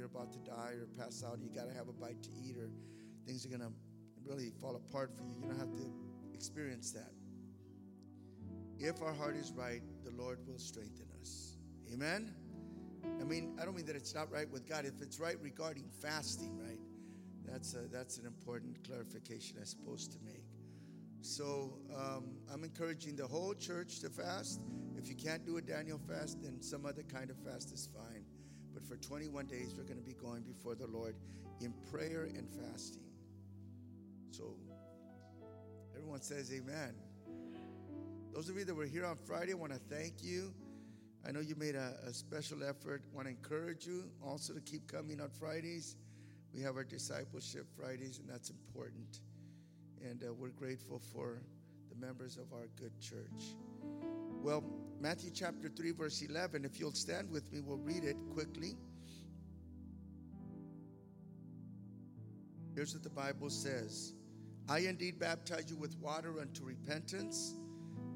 you're about to die or pass out, you got to have a bite to eat, or things are going to really fall apart for you. You don't have to experience that. If our heart is right, the Lord will strengthen us. Amen? I mean, I don't mean that it's not right with God. If it's right regarding fasting, right? That's, a, that's an important clarification I suppose to make. So um, I'm encouraging the whole church to fast. If you can't do a Daniel fast, then some other kind of fast is fine. For 21 days, we're going to be going before the Lord in prayer and fasting. So everyone says amen. Those of you that were here on Friday, I want to thank you. I know you made a, a special effort. I want to encourage you also to keep coming on Fridays. We have our discipleship Fridays, and that's important. And uh, we're grateful for the members of our good church. Well, Matthew chapter 3, verse 11, if you'll stand with me, we'll read it quickly. Here's what the Bible says I indeed baptize you with water unto repentance,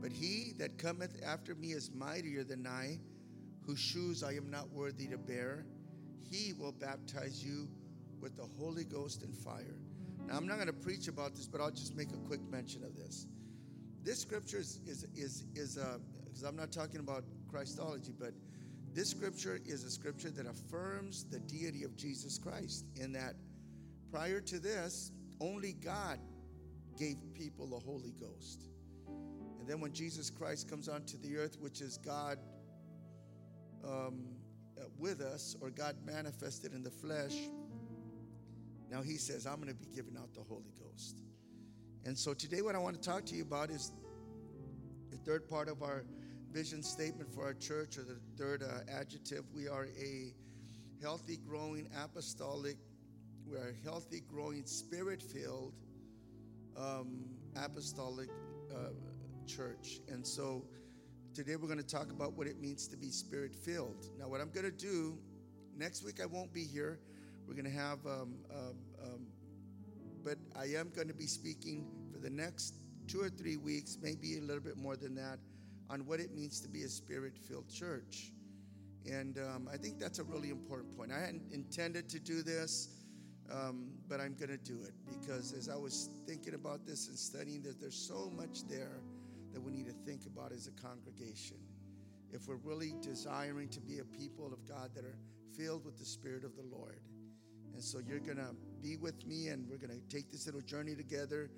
but he that cometh after me is mightier than I, whose shoes I am not worthy to bear. He will baptize you with the Holy Ghost and fire. Now, I'm not going to preach about this, but I'll just make a quick mention of this. This scripture is, is, is, is because uh, I'm not talking about Christology, but this scripture is a scripture that affirms the deity of Jesus Christ, in that prior to this, only God gave people the Holy Ghost. And then when Jesus Christ comes onto the earth, which is God um, uh, with us, or God manifested in the flesh, now he says, I'm going to be giving out the Holy Ghost. And so today, what I want to talk to you about is the third part of our vision statement for our church, or the third uh, adjective. We are a healthy, growing, apostolic, we are a healthy, growing, spirit filled, um, apostolic uh, church. And so today we're going to talk about what it means to be spirit filled. Now, what I'm going to do next week, I won't be here. We're going to have, um, um, um, but I am going to be speaking for the next two or three weeks, maybe a little bit more than that, on what it means to be a spirit filled church. And um, I think that's a really important point. I hadn't intended to do this, um, but I'm going to do it because as I was thinking about this and studying that, there's so much there that we need to think about as a congregation. If we're really desiring to be a people of God that are filled with the Spirit of the Lord. And so you're going to be with me, and we're going to take this little journey together,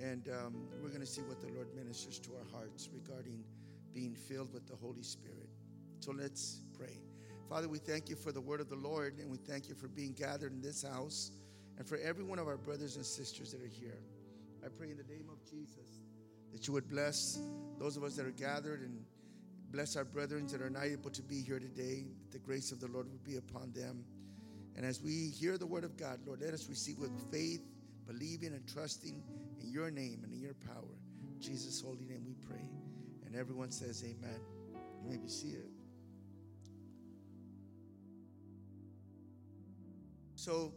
and um, we're going to see what the Lord ministers to our hearts regarding being filled with the Holy Spirit. So let's pray. Father, we thank you for the word of the Lord, and we thank you for being gathered in this house and for every one of our brothers and sisters that are here. I pray in the name of Jesus that you would bless those of us that are gathered and bless our brethren that are not able to be here today, the grace of the Lord would be upon them. And as we hear the word of God, Lord, let us receive with faith, believing and trusting in your name and in your power. In Jesus' holy name we pray. And everyone says, Amen. You may be seated. So,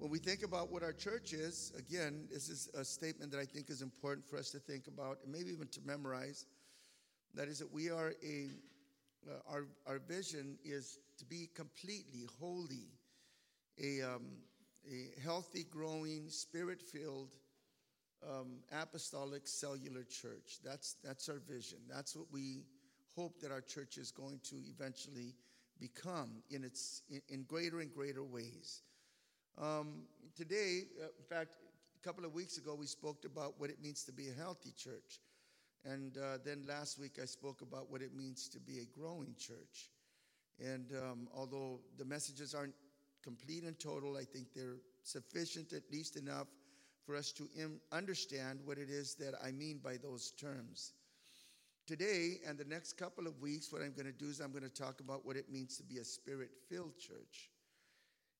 when we think about what our church is, again, this is a statement that I think is important for us to think about and maybe even to memorize. That is, that we are a, uh, our, our vision is to be completely holy a, um, a healthy, growing, spirit filled, um, apostolic cellular church. That's, that's our vision. That's what we hope that our church is going to eventually become in, its, in, in greater and greater ways. Um, today, uh, in fact, a couple of weeks ago, we spoke about what it means to be a healthy church. And uh, then last week, I spoke about what it means to be a growing church. And um, although the messages aren't complete and total. I think they're sufficient, at least enough, for us to Im- understand what it is that I mean by those terms. Today and the next couple of weeks, what I'm going to do is I'm going to talk about what it means to be a spirit filled church.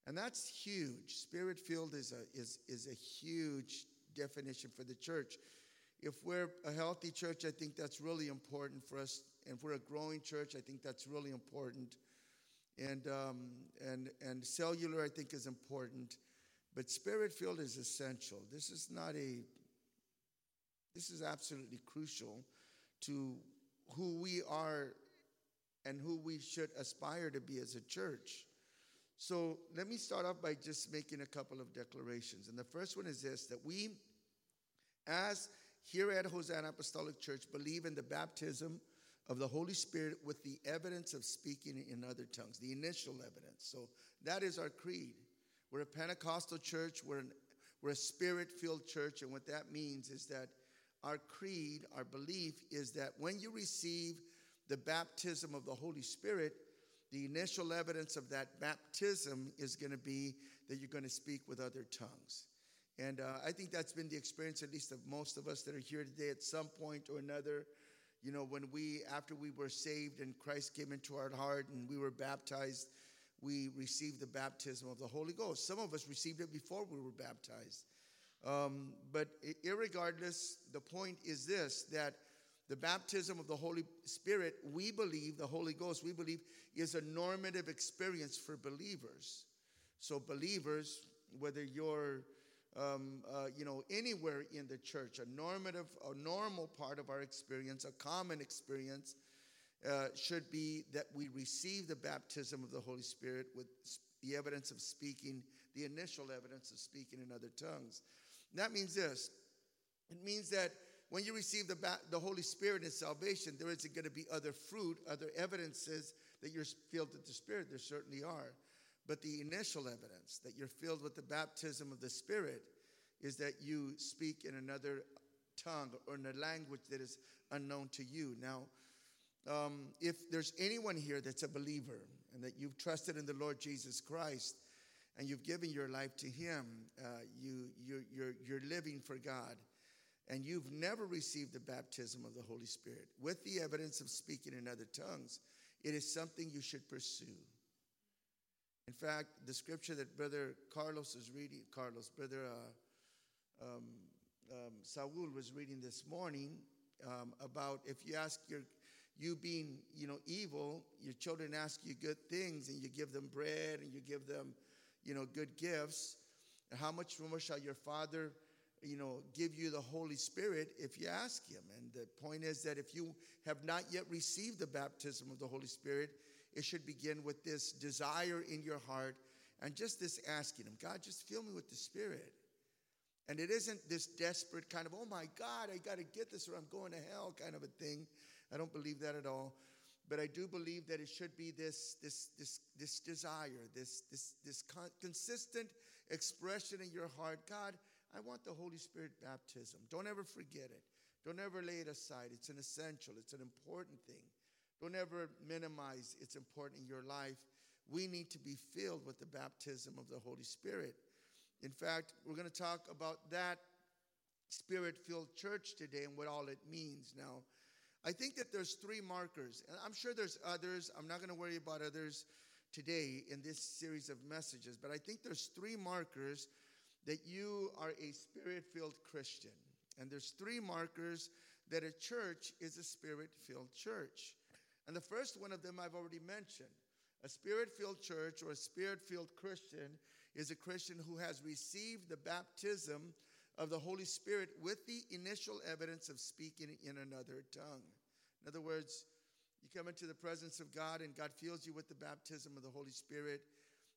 And that's huge. Spirit filled is a, is, is a huge definition for the church. If we're a healthy church, I think that's really important for us. And if we're a growing church, I think that's really important and, um, and, and cellular, I think, is important. But spirit filled is essential. This is not a, this is absolutely crucial to who we are and who we should aspire to be as a church. So let me start off by just making a couple of declarations. And the first one is this that we, as here at Hosanna Apostolic Church, believe in the baptism of the Holy Spirit with the evidence of speaking in other tongues, the initial evidence. So that is our creed. We're a Pentecostal church, we're, an, we're a spirit filled church, and what that means is that our creed, our belief is that when you receive the baptism of the Holy Spirit, the initial evidence of that baptism is going to be that you're going to speak with other tongues. And uh, I think that's been the experience, at least of most of us that are here today at some point or another. You know, when we, after we were saved and Christ came into our heart and we were baptized, we received the baptism of the Holy Ghost. Some of us received it before we were baptized. Um, but regardless, the point is this that the baptism of the Holy Spirit, we believe, the Holy Ghost, we believe, is a normative experience for believers. So, believers, whether you're um, uh, you know, anywhere in the church, a normative, a normal part of our experience, a common experience, uh, should be that we receive the baptism of the Holy Spirit with the evidence of speaking, the initial evidence of speaking in other tongues. That means this it means that when you receive the, ba- the Holy Spirit in salvation, there isn't going to be other fruit, other evidences that you're filled with the Spirit. There certainly are. But the initial evidence that you're filled with the baptism of the Spirit is that you speak in another tongue or in a language that is unknown to you. Now, um, if there's anyone here that's a believer and that you've trusted in the Lord Jesus Christ and you've given your life to Him, uh, you, you're, you're, you're living for God, and you've never received the baptism of the Holy Spirit with the evidence of speaking in other tongues, it is something you should pursue. In fact, the scripture that Brother Carlos is reading, Carlos, Brother uh, um, um, Saul was reading this morning um, about if you ask your, you being, you know, evil, your children ask you good things and you give them bread and you give them, you know, good gifts. And How much more shall your Father, you know, give you the Holy Spirit if you ask Him? And the point is that if you have not yet received the baptism of the Holy Spirit, it should begin with this desire in your heart and just this asking Him, God, just fill me with the Spirit. And it isn't this desperate kind of, oh my God, I got to get this or I'm going to hell kind of a thing. I don't believe that at all. But I do believe that it should be this, this, this, this desire, this, this, this con- consistent expression in your heart God, I want the Holy Spirit baptism. Don't ever forget it. Don't ever lay it aside. It's an essential, it's an important thing. Don't ever minimize it's important in your life. We need to be filled with the baptism of the Holy Spirit. In fact, we're going to talk about that spirit filled church today and what all it means. Now, I think that there's three markers, and I'm sure there's others. I'm not going to worry about others today in this series of messages, but I think there's three markers that you are a spirit filled Christian. And there's three markers that a church is a spirit filled church. And the first one of them I've already mentioned. A spirit filled church or a spirit filled Christian is a Christian who has received the baptism of the Holy Spirit with the initial evidence of speaking in another tongue. In other words, you come into the presence of God and God fills you with the baptism of the Holy Spirit.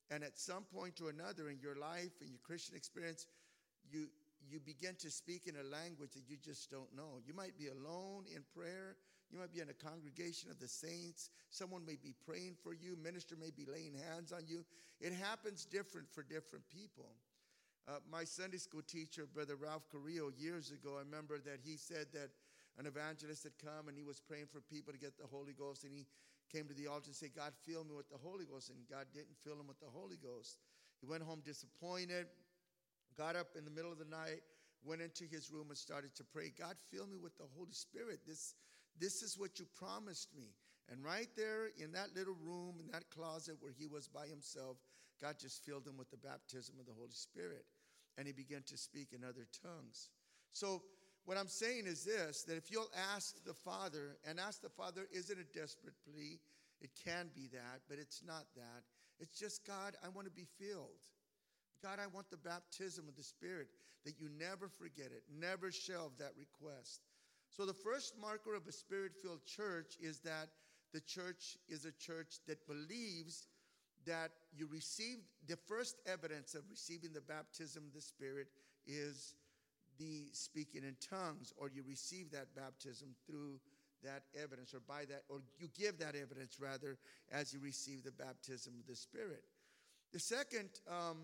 And at some point or another in your life, in your Christian experience, you, you begin to speak in a language that you just don't know. You might be alone in prayer. You might be in a congregation of the saints. Someone may be praying for you. Minister may be laying hands on you. It happens different for different people. Uh, my Sunday school teacher, Brother Ralph Carrillo, years ago, I remember that he said that an evangelist had come and he was praying for people to get the Holy Ghost. And he came to the altar and said, God, fill me with the Holy Ghost. And God didn't fill him with the Holy Ghost. He went home disappointed, got up in the middle of the night, went into his room and started to pray, God, fill me with the Holy Spirit. This, this is what you promised me. And right there in that little room, in that closet where he was by himself, God just filled him with the baptism of the Holy Spirit. And he began to speak in other tongues. So, what I'm saying is this that if you'll ask the Father, and ask the Father, is it a desperate plea? It can be that, but it's not that. It's just, God, I want to be filled. God, I want the baptism of the Spirit, that you never forget it, never shelve that request. So, the first marker of a spirit filled church is that the church is a church that believes that you receive the first evidence of receiving the baptism of the Spirit is the speaking in tongues, or you receive that baptism through that evidence, or by that, or you give that evidence rather as you receive the baptism of the Spirit. The second, um,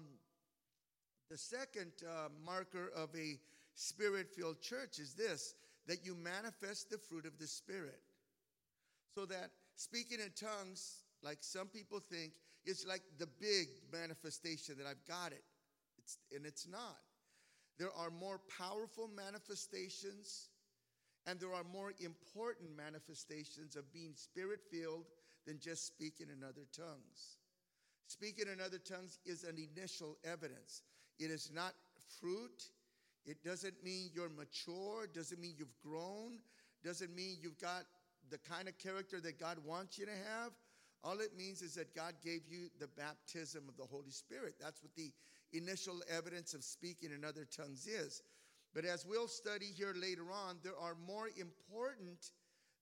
the second uh, marker of a spirit-filled church is this: that you manifest the fruit of the Spirit. So that speaking in tongues, like some people think, is like the big manifestation that I've got it. It's, and it's not. There are more powerful manifestations and there are more important manifestations of being spirit filled than just speaking in other tongues. Speaking in other tongues is an initial evidence. It is not fruit. It doesn't mean you're mature, doesn't mean you've grown, doesn't mean you've got the kind of character that God wants you to have. All it means is that God gave you the baptism of the Holy Spirit. That's what the initial evidence of speaking in other tongues is. But as we'll study here later on, there are more important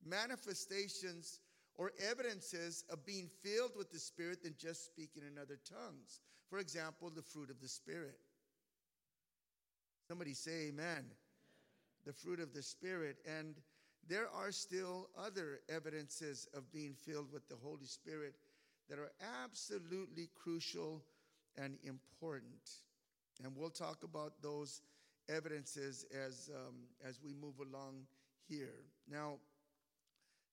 manifestations or evidences of being filled with the Spirit than just speaking in other tongues. For example, the fruit of the Spirit. Somebody say amen. amen. The fruit of the Spirit. And there are still other evidences of being filled with the Holy Spirit that are absolutely crucial and important. And we'll talk about those evidences as, um, as we move along here. Now,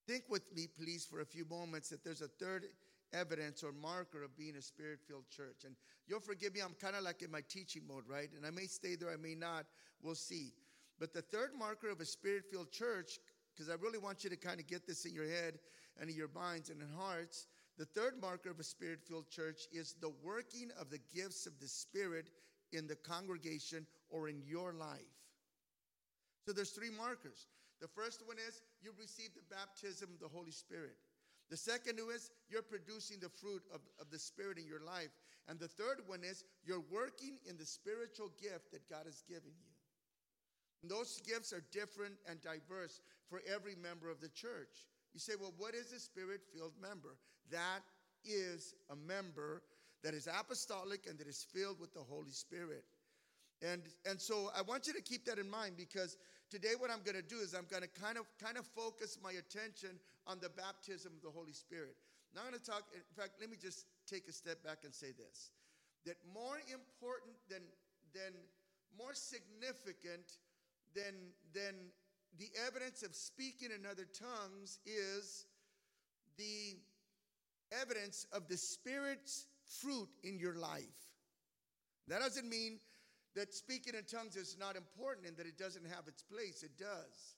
think with me, please, for a few moments that there's a third evidence or marker of being a spirit filled church. And you'll forgive me, I'm kind of like in my teaching mode, right? And I may stay there, I may not. We'll see. But the third marker of a spirit filled church, because I really want you to kind of get this in your head and in your minds and in hearts. The third marker of a spirit filled church is the working of the gifts of the Spirit in the congregation or in your life. So there's three markers. The first one is you receive the baptism of the Holy Spirit. The second one is you're producing the fruit of, of the Spirit in your life. And the third one is you're working in the spiritual gift that God has given you. And those gifts are different and diverse for every member of the church. You say, well, what is a spirit filled member? That is a member that is apostolic and that is filled with the Holy Spirit. And, and so I want you to keep that in mind because today what I'm going to do is I'm going to kind of kind of focus my attention on the baptism of the Holy Spirit. Now I'm going to talk in fact let me just take a step back and say this that more important than than more significant than than the evidence of speaking in other tongues is the evidence of the Spirit's fruit in your life. That doesn't mean that speaking in tongues is not important and that it doesn't have its place. It does.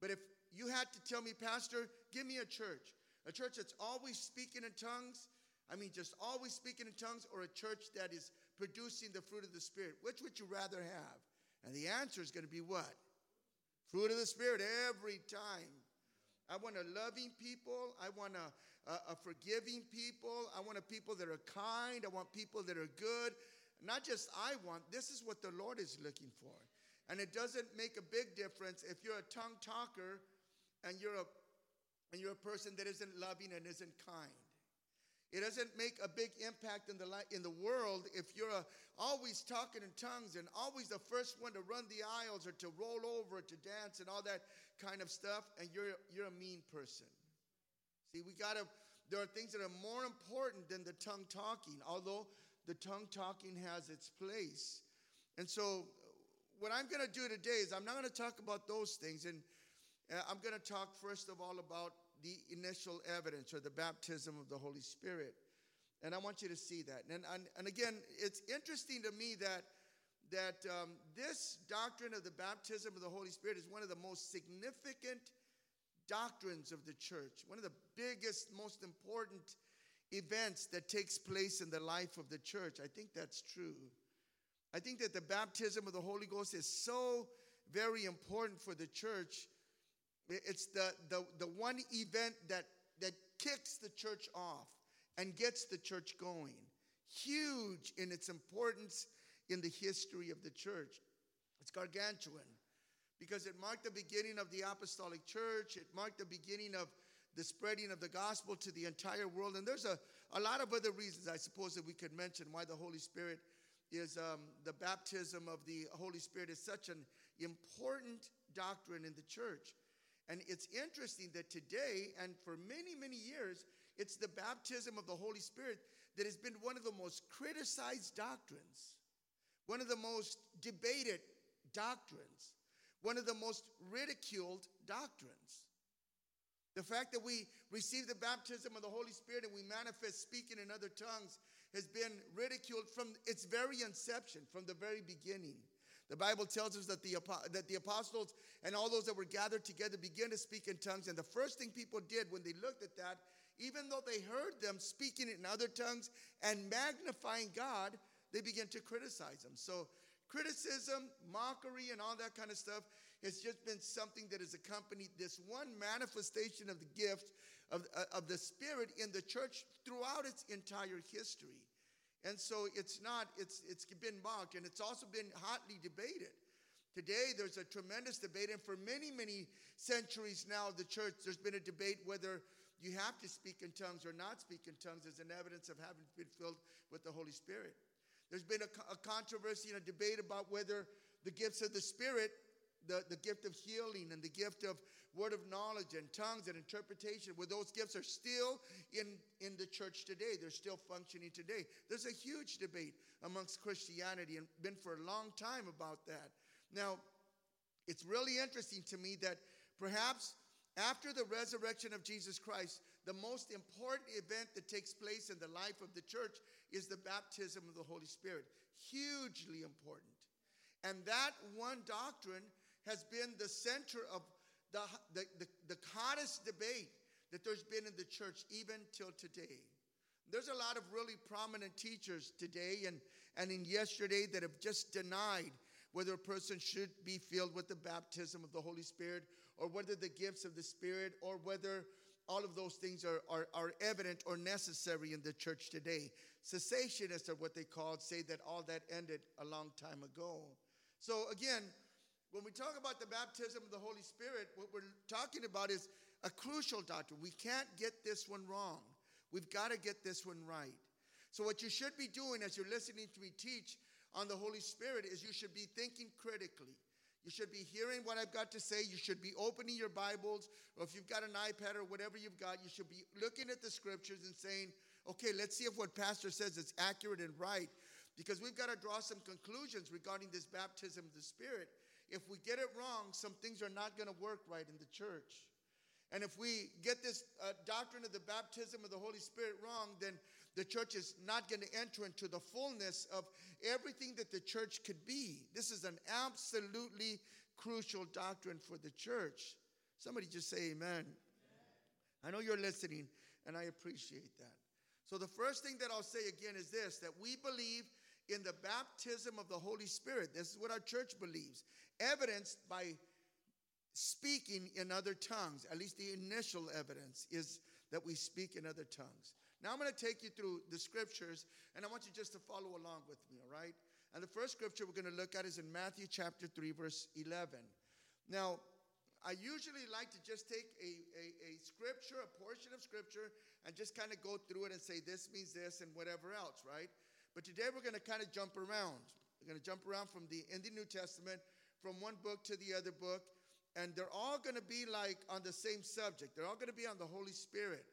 But if you had to tell me, Pastor, give me a church, a church that's always speaking in tongues, I mean, just always speaking in tongues, or a church that is producing the fruit of the Spirit, which would you rather have? And the answer is going to be what? Fruit of the Spirit every time. I want a loving people. I want a, a, uh, a uh, forgiving people. I want a people that are kind. I want people that are good. Not just I want, this is what the Lord is looking for. And it doesn't make a big difference if you're a tongue talker and you're a and you're a person that isn't loving and isn't kind. It doesn't make a big impact in the in the world if you're a, always talking in tongues and always the first one to run the aisles or to roll over to dance and all that kind of stuff and you're you're a mean person. See, we got to there are things that are more important than the tongue talking. Although the tongue talking has its place. And so, what I'm going to do today is I'm not going to talk about those things. And uh, I'm going to talk first of all about the initial evidence or the baptism of the Holy Spirit. And I want you to see that. And, and, and again, it's interesting to me that, that um, this doctrine of the baptism of the Holy Spirit is one of the most significant doctrines of the church, one of the biggest, most important events that takes place in the life of the church. I think that's true. I think that the baptism of the Holy Ghost is so very important for the church. It's the, the, the one event that, that kicks the church off and gets the church going. Huge in its importance in the history of the church. It's gargantuan because it marked the beginning of the apostolic church, it marked the beginning of the spreading of the gospel to the entire world. And there's a, a lot of other reasons, I suppose, that we could mention why the Holy Spirit is um, the baptism of the Holy Spirit is such an important doctrine in the church. And it's interesting that today, and for many, many years, it's the baptism of the Holy Spirit that has been one of the most criticized doctrines, one of the most debated doctrines, one of the most ridiculed doctrines. The fact that we receive the baptism of the Holy Spirit and we manifest speaking in other tongues has been ridiculed from its very inception, from the very beginning. The Bible tells us that the, that the apostles and all those that were gathered together began to speak in tongues. And the first thing people did when they looked at that, even though they heard them speaking in other tongues and magnifying God, they began to criticize them. So, criticism, mockery, and all that kind of stuff has just been something that has accompanied this one manifestation of the gift of, uh, of the Spirit in the church throughout its entire history. And so it's not, it's, it's been mocked and it's also been hotly debated. Today, there's a tremendous debate, and for many, many centuries now, the church, there's been a debate whether you have to speak in tongues or not speak in tongues as an evidence of having been filled with the Holy Spirit. There's been a, a controversy and a debate about whether the gifts of the Spirit the, the gift of healing and the gift of word of knowledge and tongues and interpretation, where those gifts are still in, in the church today. They're still functioning today. There's a huge debate amongst Christianity and been for a long time about that. Now, it's really interesting to me that perhaps after the resurrection of Jesus Christ, the most important event that takes place in the life of the church is the baptism of the Holy Spirit. Hugely important. And that one doctrine has been the center of the, the, the, the hottest debate that there's been in the church even till today. There's a lot of really prominent teachers today and, and in yesterday that have just denied whether a person should be filled with the baptism of the Holy Spirit or whether the gifts of the Spirit or whether all of those things are, are, are evident or necessary in the church today. Cessationists are what they called, say that all that ended a long time ago. So again, when we talk about the baptism of the Holy Spirit, what we're talking about is a crucial doctrine. We can't get this one wrong. We've got to get this one right. So, what you should be doing as you're listening to me teach on the Holy Spirit is you should be thinking critically. You should be hearing what I've got to say. You should be opening your Bibles, or if you've got an iPad or whatever you've got, you should be looking at the scriptures and saying, okay, let's see if what Pastor says is accurate and right. Because we've got to draw some conclusions regarding this baptism of the Spirit if we get it wrong, some things are not going to work right in the church. And if we get this uh, doctrine of the baptism of the Holy Spirit wrong, then the church is not going to enter into the fullness of everything that the church could be. This is an absolutely crucial doctrine for the church. Somebody just say amen. amen. I know you're listening, and I appreciate that. So, the first thing that I'll say again is this that we believe in the baptism of the Holy Spirit. This is what our church believes evidenced by speaking in other tongues. At least the initial evidence is that we speak in other tongues. Now I'm going to take you through the scriptures, and I want you just to follow along with me, all right? And the first scripture we're going to look at is in Matthew chapter 3, verse 11. Now, I usually like to just take a, a, a scripture, a portion of scripture, and just kind of go through it and say this means this and whatever else, right? But today we're going to kind of jump around. We're going to jump around from the in the New Testament from one book to the other book, and they're all going to be like on the same subject. They're all going to be on the Holy Spirit.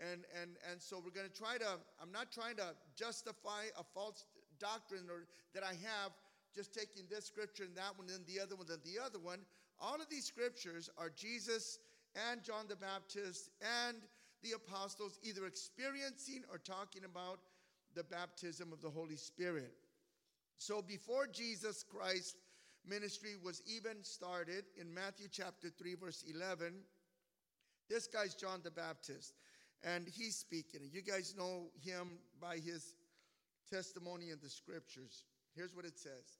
And, and, and so we're going to try to, I'm not trying to justify a false doctrine or that I have just taking this scripture and that one and the other one and the other one. All of these scriptures are Jesus and John the Baptist and the apostles either experiencing or talking about the baptism of the Holy Spirit. So before Jesus Christ ministry was even started in Matthew chapter 3, verse 11. This guy's John the Baptist, and he's speaking. You guys know him by his testimony in the scriptures. Here's what it says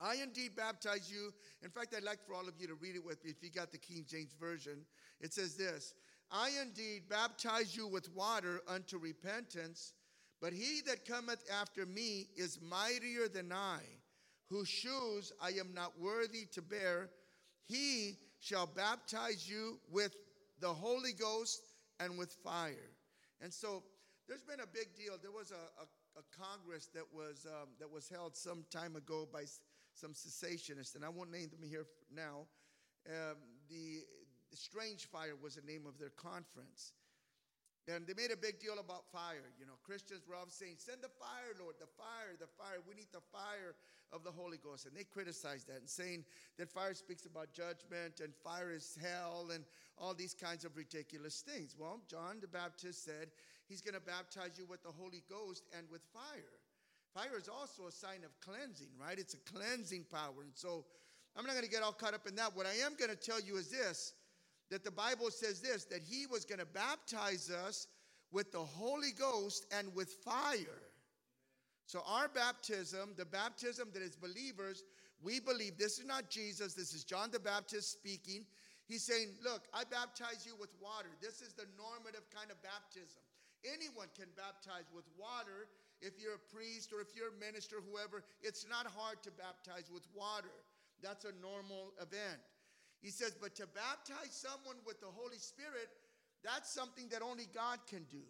I indeed baptize you. In fact, I'd like for all of you to read it with me if you got the King James Version. It says this I indeed baptize you with water unto repentance, but he that cometh after me is mightier than I whose shoes I am not worthy to bear, he shall baptize you with the Holy Ghost and with fire. And so there's been a big deal. There was a, a, a Congress that was, um, that was held some time ago by some cessationists, and I won't name them here now. Um, the Strange Fire was the name of their conference. And they made a big deal about fire. You know, Christians were always saying, Send the fire, Lord, the fire, the fire. We need the fire of the Holy Ghost. And they criticized that and saying that fire speaks about judgment and fire is hell and all these kinds of ridiculous things. Well, John the Baptist said he's going to baptize you with the Holy Ghost and with fire. Fire is also a sign of cleansing, right? It's a cleansing power. And so I'm not going to get all caught up in that. What I am going to tell you is this that the Bible says this that he was going to baptize us with the Holy Ghost and with fire. So, our baptism, the baptism that is believers, we believe this is not Jesus, this is John the Baptist speaking. He's saying, Look, I baptize you with water. This is the normative kind of baptism. Anyone can baptize with water if you're a priest or if you're a minister, whoever. It's not hard to baptize with water. That's a normal event. He says, but to baptize someone with the Holy Spirit, that's something that only God can do.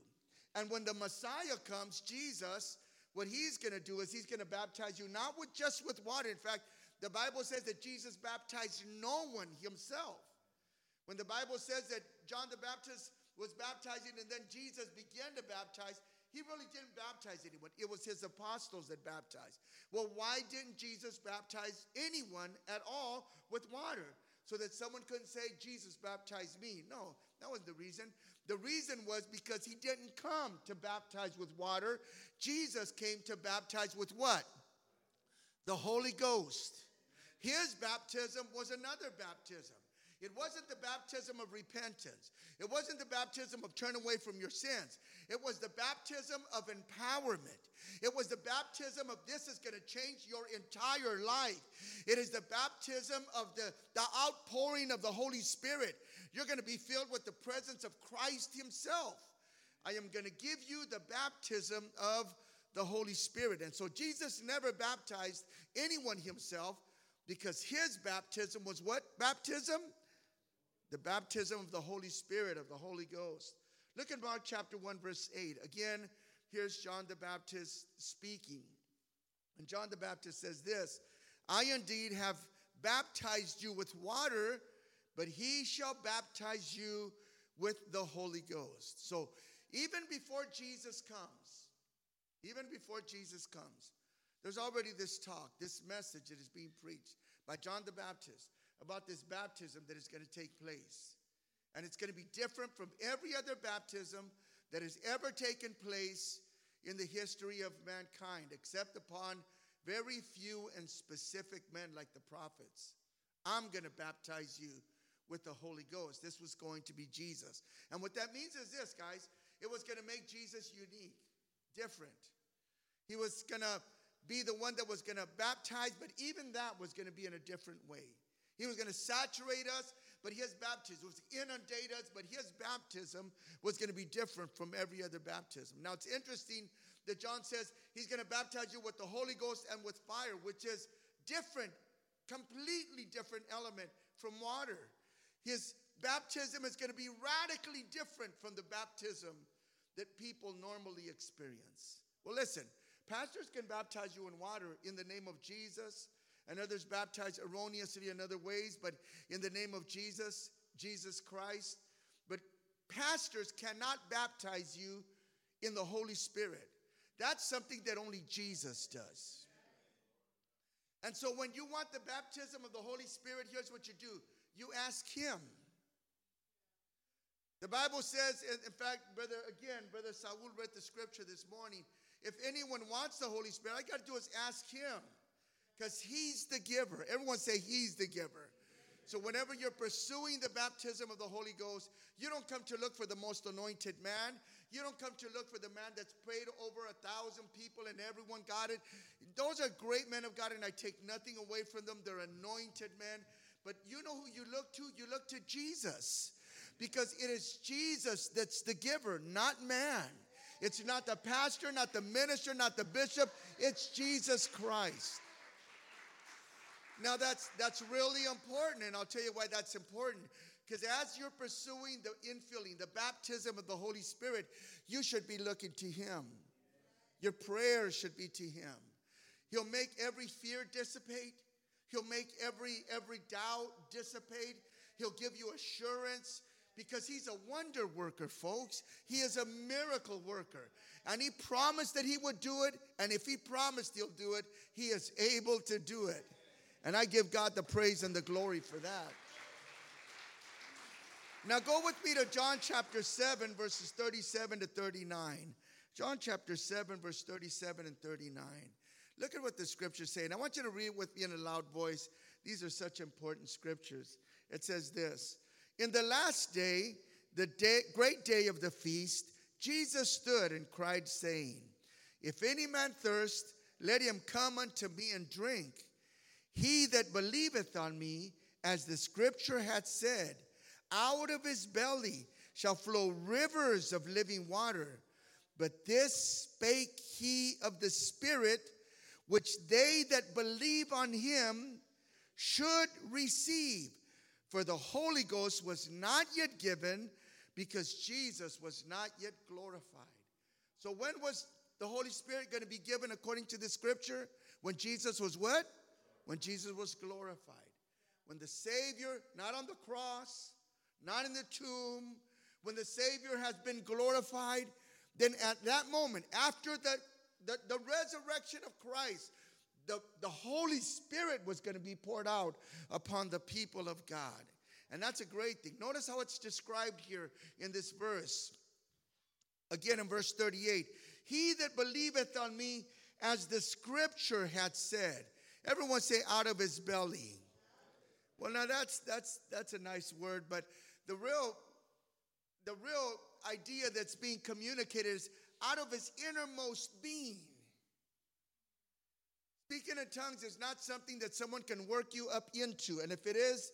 And when the Messiah comes, Jesus, what he's going to do is he's going to baptize you not with just with water. In fact, the Bible says that Jesus baptized no one himself. When the Bible says that John the Baptist was baptizing and then Jesus began to baptize, he really didn't baptize anyone. It was his apostles that baptized. Well, why didn't Jesus baptize anyone at all with water? So that someone couldn't say, Jesus baptized me. No, that wasn't the reason. The reason was because he didn't come to baptize with water. Jesus came to baptize with what? The Holy Ghost. His baptism was another baptism. It wasn't the baptism of repentance. It wasn't the baptism of turn away from your sins. It was the baptism of empowerment. It was the baptism of this is going to change your entire life. It is the baptism of the, the outpouring of the Holy Spirit. You're going to be filled with the presence of Christ Himself. I am going to give you the baptism of the Holy Spirit. And so Jesus never baptized anyone himself because his baptism was what baptism? The baptism of the Holy Spirit, of the Holy Ghost. Look at Mark chapter 1, verse 8. Again, here's John the Baptist speaking. And John the Baptist says this I indeed have baptized you with water, but he shall baptize you with the Holy Ghost. So even before Jesus comes, even before Jesus comes, there's already this talk, this message that is being preached by John the Baptist about this baptism that is going to take place. And it's going to be different from every other baptism that has ever taken place in the history of mankind, except upon very few and specific men like the prophets. I'm going to baptize you with the Holy Ghost. This was going to be Jesus. And what that means is this, guys it was going to make Jesus unique, different. He was going to be the one that was going to baptize, but even that was going to be in a different way. He was going to saturate us but his baptism was inundate us, but his baptism was going to be different from every other baptism. Now it's interesting that John says he's going to baptize you with the Holy Ghost and with fire, which is different, completely different element from water. His baptism is going to be radically different from the baptism that people normally experience. Well, listen, pastors can baptize you in water in the name of Jesus and others baptized erroneously in other ways, but in the name of Jesus, Jesus Christ. But pastors cannot baptize you in the Holy Spirit. That's something that only Jesus does. And so when you want the baptism of the Holy Spirit, here's what you do you ask Him. The Bible says, in fact, brother, again, brother Saul read the scripture this morning. If anyone wants the Holy Spirit, I got to do is ask Him because he's the giver. Everyone say he's the giver. So whenever you're pursuing the baptism of the Holy Ghost, you don't come to look for the most anointed man. You don't come to look for the man that's prayed over a thousand people and everyone got it. Those are great men of God, and I take nothing away from them. They're anointed men. But you know who you look to? You look to Jesus. Because it is Jesus that's the giver, not man. It's not the pastor, not the minister, not the bishop. It's Jesus Christ. Now that's that's really important, and I'll tell you why that's important. Because as you're pursuing the infilling, the baptism of the Holy Spirit, you should be looking to Him. Your prayers should be to Him. He'll make every fear dissipate. He'll make every every doubt dissipate. He'll give you assurance because he's a wonder worker, folks. He is a miracle worker. And he promised that he would do it, and if he promised he'll do it, he is able to do it. And I give God the praise and the glory for that. Now go with me to John chapter 7, verses 37 to 39. John chapter 7, verse 37 and 39. Look at what the scriptures say. And I want you to read with me in a loud voice. These are such important scriptures. It says this In the last day, the day, great day of the feast, Jesus stood and cried, saying, If any man thirst, let him come unto me and drink. He that believeth on me, as the scripture hath said, out of his belly shall flow rivers of living water. But this spake he of the Spirit, which they that believe on him should receive. For the Holy Ghost was not yet given because Jesus was not yet glorified. So, when was the Holy Spirit going to be given according to the scripture? When Jesus was what? When Jesus was glorified. When the Savior, not on the cross, not in the tomb, when the Savior has been glorified, then at that moment, after the, the, the resurrection of Christ, the, the Holy Spirit was going to be poured out upon the people of God. And that's a great thing. Notice how it's described here in this verse. Again, in verse 38 He that believeth on me, as the scripture had said. Everyone say, out of his belly. Well, now that's that's that's a nice word, but the real, the real idea that's being communicated is out of his innermost being. Speaking in tongues is not something that someone can work you up into. And if it is,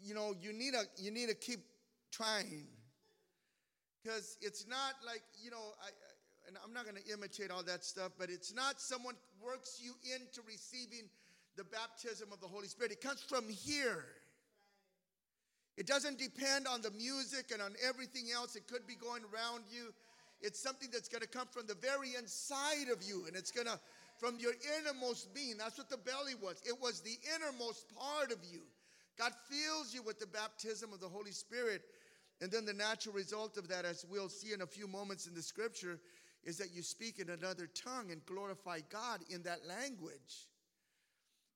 you know, you need a you need to keep trying. Because it's not like, you know, I, and I'm not going to imitate all that stuff, but it's not someone works you into receiving the baptism of the Holy Spirit. It comes from here. It doesn't depend on the music and on everything else. It could be going around you. It's something that's going to come from the very inside of you, and it's going to, from your innermost being. That's what the belly was. It was the innermost part of you. God fills you with the baptism of the Holy Spirit. And then the natural result of that, as we'll see in a few moments in the scripture, is that you speak in another tongue and glorify God in that language.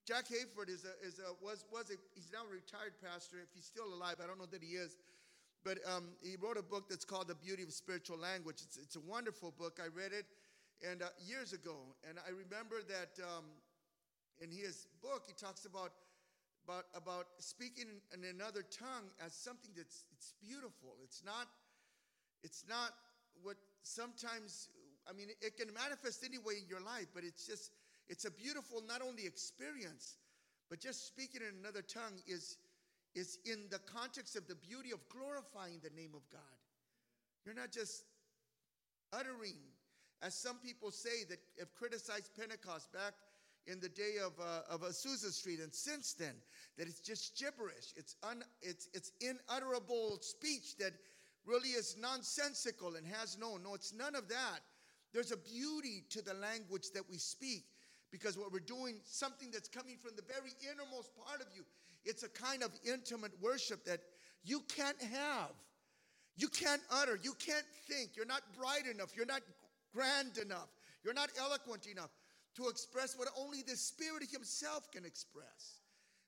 Jack Hayford is a, is a, was, was a, he's now a retired pastor. If he's still alive, I don't know that he is. But um, he wrote a book that's called The Beauty of Spiritual Language. It's, it's a wonderful book. I read it and uh, years ago. And I remember that um, in his book, he talks about, about, about speaking in another tongue as something that's it's beautiful. It's not, it's not what sometimes, I mean, it can manifest any way in your life, but it's just, it's a beautiful, not only experience, but just speaking in another tongue is, is in the context of the beauty of glorifying the name of God. You're not just uttering, as some people say that have criticized Pentecost back in the day of, uh, of Azusa Street and since then, that it's just gibberish. It's, un, it's, it's inutterable speech that really is nonsensical and has no, no, it's none of that. There's a beauty to the language that we speak because what we're doing, something that's coming from the very innermost part of you, it's a kind of intimate worship that you can't have. You can't utter. You can't think. You're not bright enough. You're not grand enough. You're not eloquent enough to express what only the Spirit Himself can express.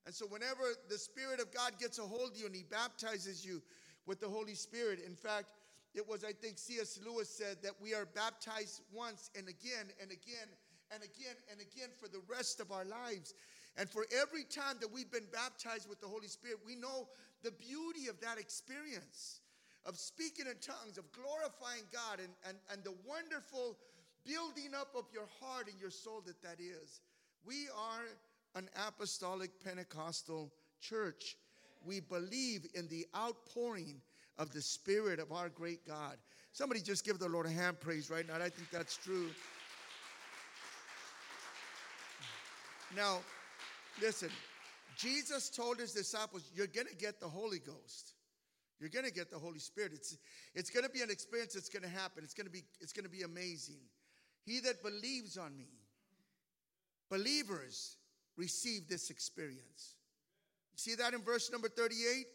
And so, whenever the Spirit of God gets a hold of you and He baptizes you with the Holy Spirit, in fact, it was, I think, C.S. Lewis said that we are baptized once and again and again and again and again for the rest of our lives. And for every time that we've been baptized with the Holy Spirit, we know the beauty of that experience of speaking in tongues, of glorifying God, and, and, and the wonderful building up of your heart and your soul that that is. We are an apostolic Pentecostal church. We believe in the outpouring of the Spirit of our great God. Somebody just give the Lord a hand praise right now. I think that's true. Now, listen, Jesus told his disciples, You're going to get the Holy Ghost. You're going to get the Holy Spirit. It's, it's going to be an experience that's going to happen. It's going to be, it's going to be amazing. He that believes on me, believers receive this experience. You see that in verse number 38?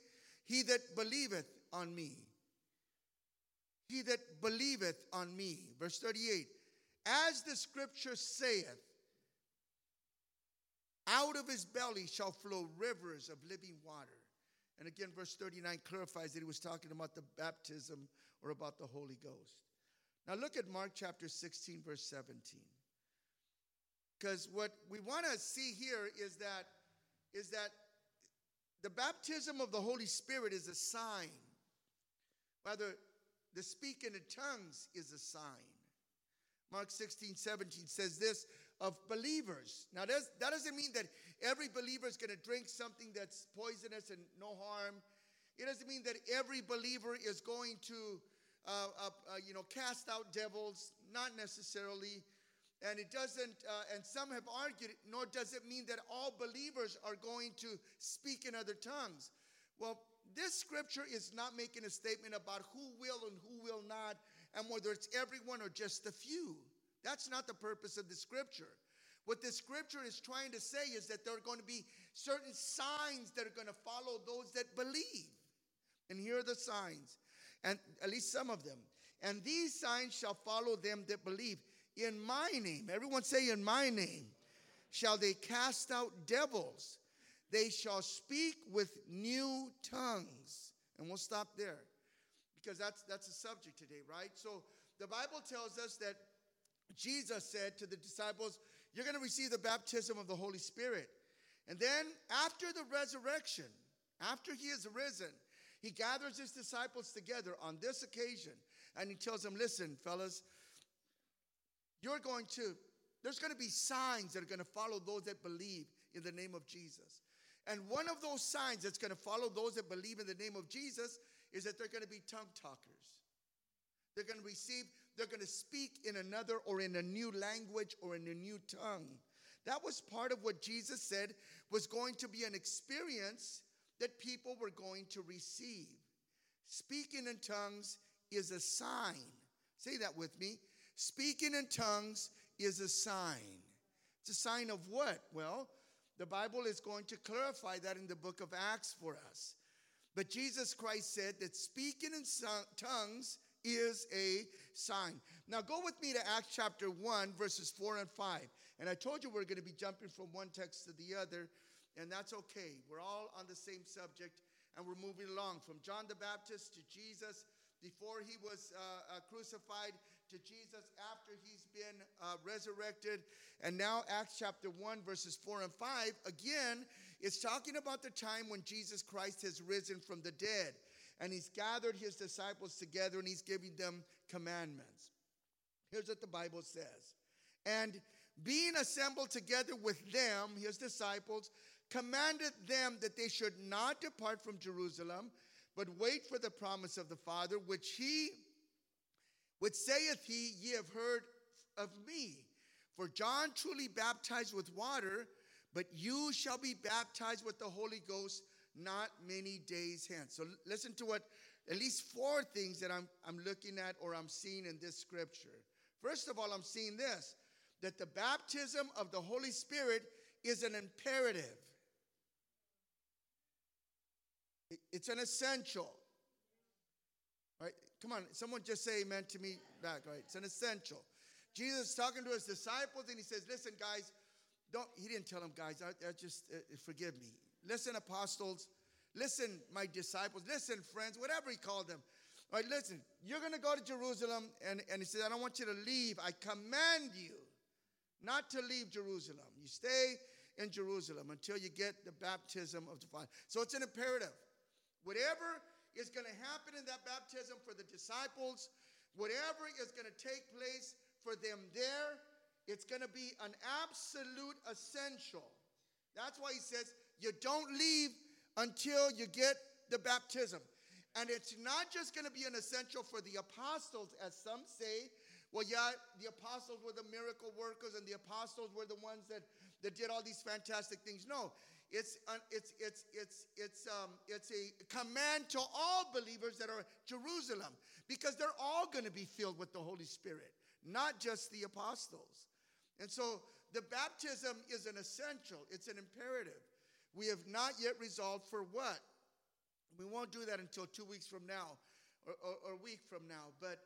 He that believeth on me. He that believeth on me. Verse 38. As the scripture saith, out of his belly shall flow rivers of living water. And again, verse 39 clarifies that he was talking about the baptism or about the Holy Ghost. Now look at Mark chapter 16, verse 17. Because what we want to see here is that, is that the baptism of the Holy Spirit is a sign. Rather, the speaking in tongues is a sign. Mark 16, 17 says this of believers. Now, that doesn't mean that every believer is going to drink something that's poisonous and no harm. It doesn't mean that every believer is going to, uh, uh, you know, cast out devils. Not necessarily. And it doesn't, uh, and some have argued, nor does it mean that all believers are going to speak in other tongues. Well, this scripture is not making a statement about who will and who will not, and whether it's everyone or just a few. That's not the purpose of the scripture. What the scripture is trying to say is that there are going to be certain signs that are going to follow those that believe. And here are the signs, and at least some of them. And these signs shall follow them that believe. In my name, everyone say, In my name, shall they cast out devils. They shall speak with new tongues. And we'll stop there because that's, that's the subject today, right? So the Bible tells us that Jesus said to the disciples, You're going to receive the baptism of the Holy Spirit. And then after the resurrection, after he is risen, he gathers his disciples together on this occasion and he tells them, Listen, fellas, you're going to, there's going to be signs that are going to follow those that believe in the name of Jesus. And one of those signs that's going to follow those that believe in the name of Jesus is that they're going to be tongue talkers. They're going to receive, they're going to speak in another or in a new language or in a new tongue. That was part of what Jesus said was going to be an experience that people were going to receive. Speaking in tongues is a sign. Say that with me. Speaking in tongues is a sign. It's a sign of what? Well, the Bible is going to clarify that in the book of Acts for us. But Jesus Christ said that speaking in tongues is a sign. Now go with me to Acts chapter 1, verses 4 and 5. And I told you we're going to be jumping from one text to the other, and that's okay. We're all on the same subject, and we're moving along from John the Baptist to Jesus before he was uh, uh, crucified to Jesus after he's been uh, resurrected. And now, Acts chapter 1, verses 4 and 5, again, it's talking about the time when Jesus Christ has risen from the dead. And he's gathered his disciples together and he's giving them commandments. Here's what the Bible says. And being assembled together with them, his disciples, commanded them that they should not depart from Jerusalem, but wait for the promise of the Father, which he which saith he, Ye have heard of me. For John truly baptized with water, but you shall be baptized with the Holy Ghost not many days hence. So listen to what at least four things that I'm, I'm looking at or I'm seeing in this scripture. First of all, I'm seeing this that the baptism of the Holy Spirit is an imperative, it's an essential. Right? Come on, someone just say amen to me back, right? It's an essential. Jesus talking to his disciples and he says, Listen, guys, don't, he didn't tell them, guys, I, I just, uh, forgive me. Listen, apostles. Listen, my disciples. Listen, friends, whatever he called them. All right, listen, you're going to go to Jerusalem. And, and he says, I don't want you to leave. I command you not to leave Jerusalem. You stay in Jerusalem until you get the baptism of the Father. So it's an imperative. Whatever is going to happen in that baptism for the disciples, whatever is going to take place for them there, it's going to be an absolute essential. That's why he says, you don't leave until you get the baptism. And it's not just going to be an essential for the apostles, as some say. Well, yeah, the apostles were the miracle workers and the apostles were the ones that, that did all these fantastic things. No, It's, it's, it's, it's, it's, um, it's a command to all believers that are Jerusalem because they're all going to be filled with the Holy Spirit, not just the apostles. And so the baptism is an essential, it's an imperative. We have not yet resolved for what? We won't do that until two weeks from now or, or, or a week from now. But,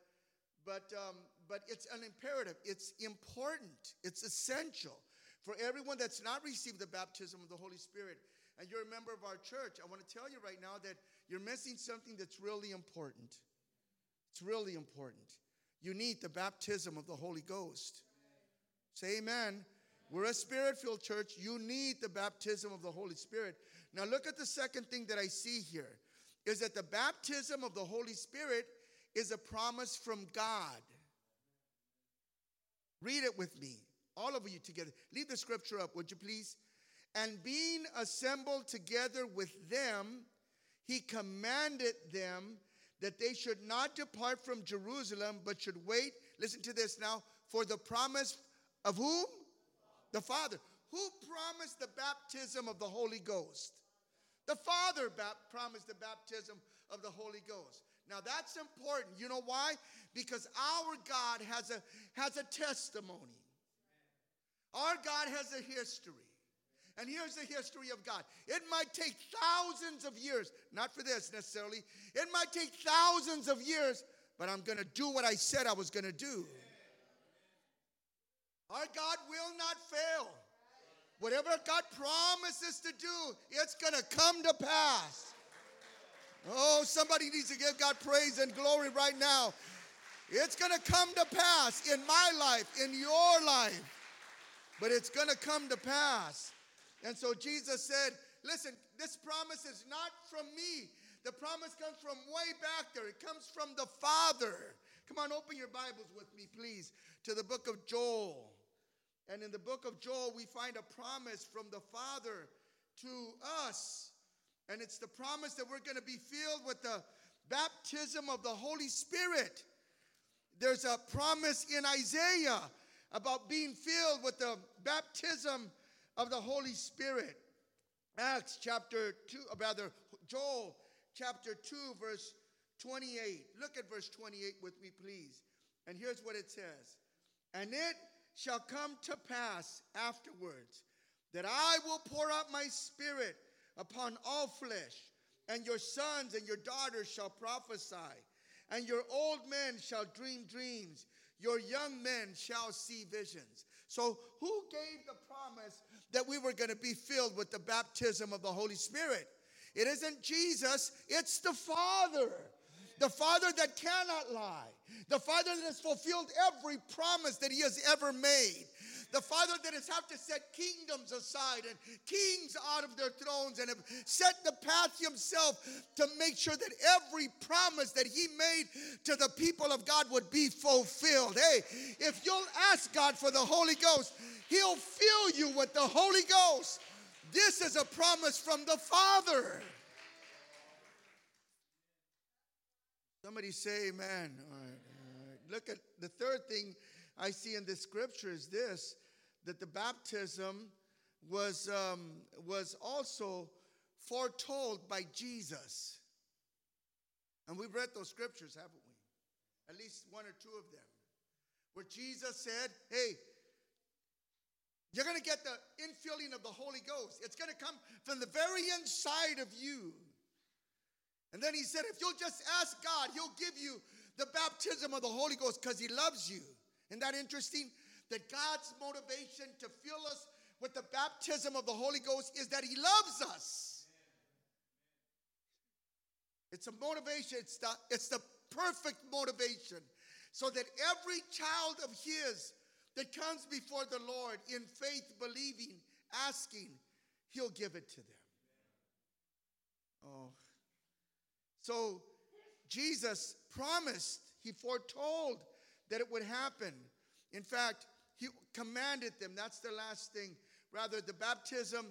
but, um, but it's an imperative, it's important, it's essential. For everyone that's not received the baptism of the Holy Spirit, and you're a member of our church, I want to tell you right now that you're missing something that's really important. It's really important. You need the baptism of the Holy Ghost. Say amen. We're a spirit filled church. You need the baptism of the Holy Spirit. Now, look at the second thing that I see here is that the baptism of the Holy Spirit is a promise from God. Read it with me. All of you together. Leave the scripture up, would you please? And being assembled together with them, he commanded them that they should not depart from Jerusalem, but should wait, listen to this now, for the promise of whom? The Father. Who promised the baptism of the Holy Ghost? The Father promised the baptism of the Holy Ghost. Now that's important. You know why? Because our God has a, has a testimony. Our God has a history. And here's the history of God. It might take thousands of years, not for this necessarily, it might take thousands of years, but I'm going to do what I said I was going to do. Our God will not fail. Whatever God promises to do, it's going to come to pass. Oh, somebody needs to give God praise and glory right now. It's going to come to pass in my life, in your life but it's going to come to pass. And so Jesus said, Listen, this promise is not from me. The promise comes from way back there, it comes from the Father. Come on, open your Bibles with me, please, to the book of Joel. And in the book of Joel, we find a promise from the Father to us. And it's the promise that we're going to be filled with the baptism of the Holy Spirit. There's a promise in Isaiah about being filled with the baptism of the Holy Spirit. Acts chapter 2, or rather, Joel chapter 2, verse 28. Look at verse 28 with me, please. And here's what it says And it shall come to pass afterwards that I will pour out my spirit upon all flesh, and your sons and your daughters shall prophesy, and your old men shall dream dreams your young men shall see visions. So, who gave the promise that we were going to be filled with the baptism of the Holy Spirit? It isn't Jesus, it's the Father. The Father that cannot lie. The Father that has fulfilled every promise that He has ever made. The Father that has have to set kingdoms aside and kings out of their thrones and have set the path himself to make sure that every promise that he made to the people of God would be fulfilled. Hey, if you'll ask God for the Holy Ghost, he'll fill you with the Holy Ghost. This is a promise from the Father. Somebody say amen. All right, all right. Look at the third thing I see in this scripture is this that the baptism was, um, was also foretold by Jesus. And we've read those scriptures, haven't we? At least one or two of them. Where Jesus said, Hey, you're going to get the infilling of the Holy Ghost. It's going to come from the very inside of you. And then he said, If you'll just ask God, he'll give you the baptism of the Holy Ghost because he loves you. Isn't that interesting? That God's motivation to fill us with the baptism of the Holy Ghost is that He loves us. It's a motivation, it's the, it's the perfect motivation, so that every child of His that comes before the Lord in faith, believing, asking, He'll give it to them. Oh. So Jesus promised, He foretold that it would happen. In fact, he commanded them. That's the last thing. Rather, the baptism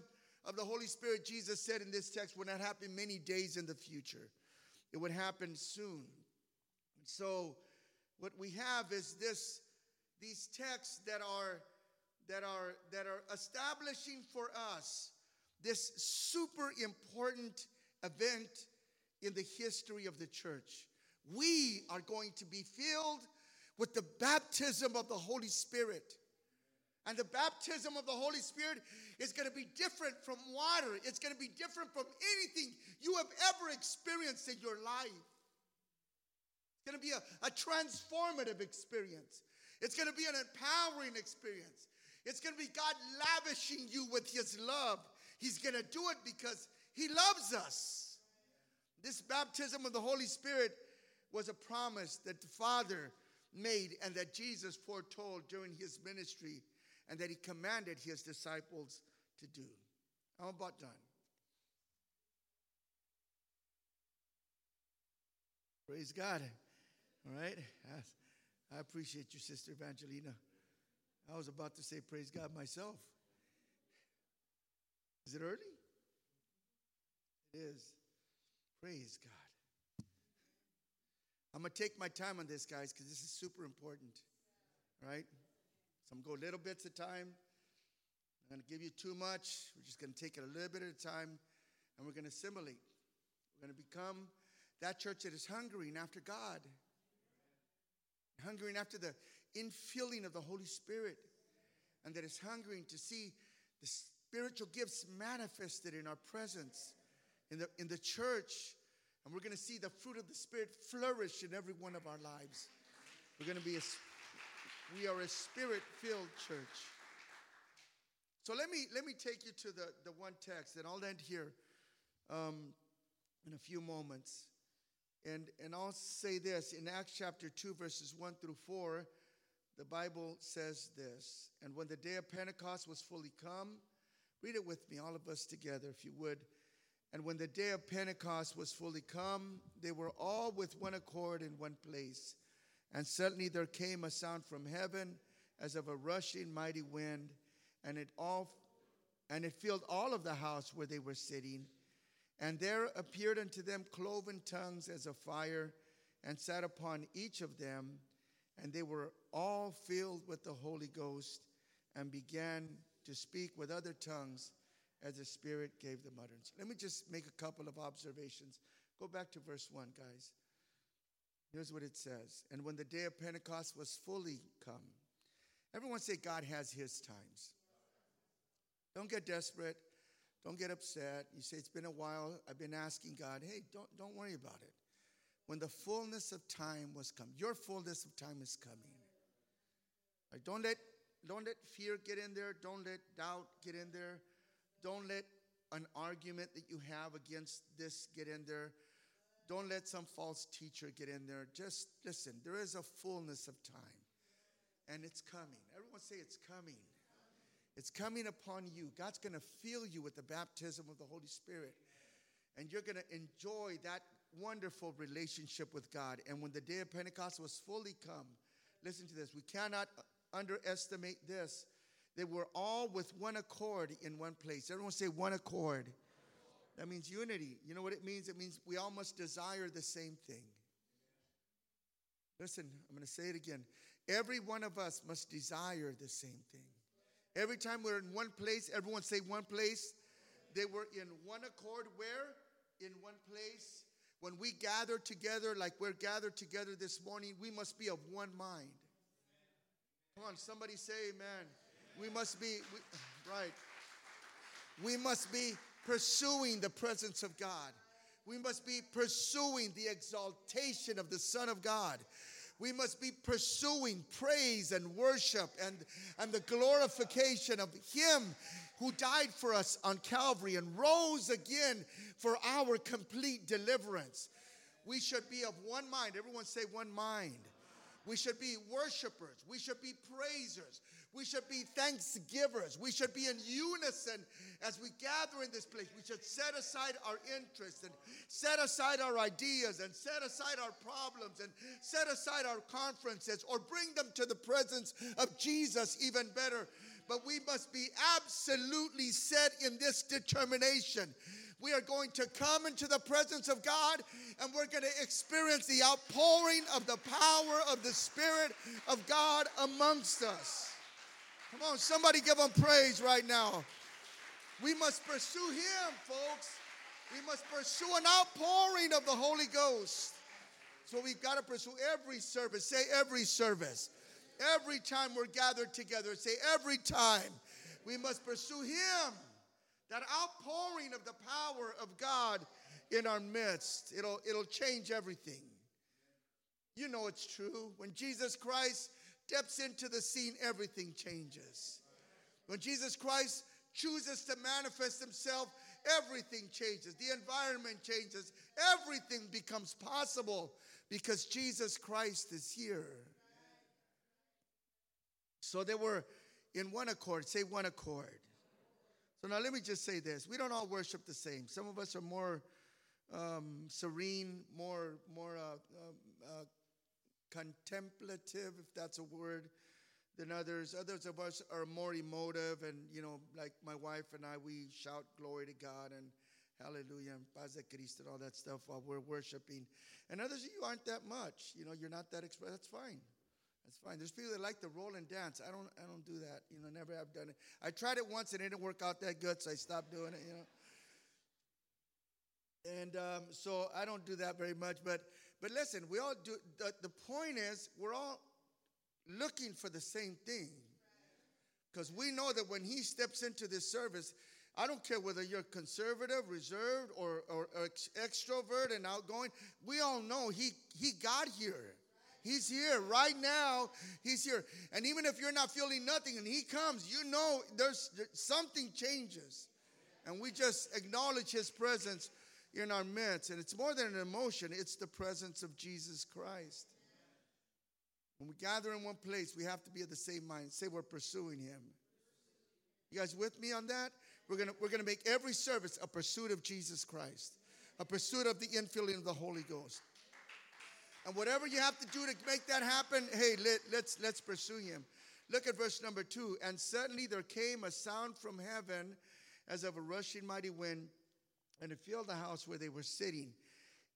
of the Holy Spirit, Jesus said in this text, would not happen many days in the future. It would happen soon. So, what we have is this these texts that are that are that are establishing for us this super important event in the history of the church. We are going to be filled with the baptism of the Holy Spirit. And the baptism of the Holy Spirit is going to be different from water. It's going to be different from anything you have ever experienced in your life. It's going to be a, a transformative experience. It's going to be an empowering experience. It's going to be God lavishing you with His love. He's going to do it because He loves us. This baptism of the Holy Spirit was a promise that the Father made and that Jesus foretold during His ministry and that He commanded His disciples to do. I'm about done. Praise God. All right. I appreciate you, Sister Evangelina. I was about to say praise God myself. Is it early? It is. Praise God. I'm going to take my time on this, guys, because this is super important. Right? So I'm going to go little bits at a time. I'm going to give you too much. We're just going to take it a little bit at a time, and we're going to assimilate. We're going to become that church that is hungering after God, hungering after the infilling of the Holy Spirit, and that is hungering to see the spiritual gifts manifested in our presence in the, in the church. And we're going to see the fruit of the Spirit flourish in every one of our lives. We're going to be a, we are a spirit filled church. So let me let me take you to the, the one text, and I'll end here um, in a few moments. And and I'll say this in Acts chapter 2, verses 1 through 4, the Bible says this. And when the day of Pentecost was fully come, read it with me, all of us together, if you would. And when the day of Pentecost was fully come, they were all with one accord in one place. And suddenly there came a sound from heaven as of a rushing mighty wind, and it all and it filled all of the house where they were sitting. And there appeared unto them cloven tongues as of fire, and sat upon each of them, and they were all filled with the Holy Ghost, and began to speak with other tongues as the Spirit gave them utterance. Let me just make a couple of observations. Go back to verse 1, guys. Here's what it says And when the day of Pentecost was fully come, everyone say, God has his times. Don't get desperate. Don't get upset. You say, It's been a while. I've been asking God, hey, don't, don't worry about it. When the fullness of time was come, your fullness of time is coming. Right? Don't let don't let fear get in there. Don't let doubt get in there. Don't let an argument that you have against this get in there. Don't let some false teacher get in there. Just listen, there is a fullness of time, and it's coming. Everyone say it's coming. It's coming upon you. God's going to fill you with the baptism of the Holy Spirit, and you're going to enjoy that wonderful relationship with God. And when the day of Pentecost was fully come, listen to this. We cannot underestimate this. They were all with one accord in one place. Everyone say one accord. That means unity. You know what it means? It means we all must desire the same thing. Listen, I'm going to say it again. Every one of us must desire the same thing. Every time we're in one place, everyone say one place. They were in one accord. Where? In one place. When we gather together, like we're gathered together this morning, we must be of one mind. Come on, somebody say amen. We must be, we, right. We must be pursuing the presence of God. We must be pursuing the exaltation of the Son of God. We must be pursuing praise and worship and, and the glorification of Him who died for us on Calvary and rose again for our complete deliverance. We should be of one mind. Everyone say one mind. We should be worshipers. We should be praisers. We should be thanksgivers. We should be in unison as we gather in this place. We should set aside our interests and set aside our ideas and set aside our problems and set aside our conferences or bring them to the presence of Jesus even better. But we must be absolutely set in this determination we are going to come into the presence of God and we're going to experience the outpouring of the power of the Spirit of God amongst us. Come on, somebody give him praise right now. We must pursue Him, folks. We must pursue an outpouring of the Holy Ghost. So we've got to pursue every service. Say every service. Every time we're gathered together, say every time. We must pursue Him. That outpouring of the power of God in our midst. It'll, it'll change everything. You know it's true. When Jesus Christ steps into the scene, everything changes. When Jesus Christ chooses to manifest himself, everything changes. The environment changes. Everything becomes possible because Jesus Christ is here. So they were in one accord. Say one accord. So now let me just say this. We don't all worship the same. Some of us are more um, serene, more, more uh, uh, uh, contemplative, if that's a word, than others. Others of us are more emotive, and you know, like my wife and I, we shout glory to God and hallelujah and paz de Cristo and all that stuff while we're worshiping. And others of you aren't that much. You know, you're not that expressive. That's fine. That's fine. There's people that like to roll and dance. I don't. I don't do that. You know, never have done it. I tried it once and it didn't work out that good, so I stopped doing it. You know. And um, so I don't do that very much. But but listen, we all do. The, the point is, we're all looking for the same thing. Because we know that when he steps into this service, I don't care whether you're conservative, reserved, or, or, or extrovert and outgoing. We all know he, he got here. He's here right now. He's here. And even if you're not feeling nothing and he comes, you know there's, there's something changes. And we just acknowledge his presence in our midst. And it's more than an emotion, it's the presence of Jesus Christ. When we gather in one place, we have to be of the same mind. Say we're pursuing him. You guys with me on that? We're gonna, we're gonna make every service a pursuit of Jesus Christ, a pursuit of the infilling of the Holy Ghost. And whatever you have to do to make that happen, hey, let, let's let's pursue him. Look at verse number two. And suddenly there came a sound from heaven as of a rushing mighty wind, and it filled the house where they were sitting.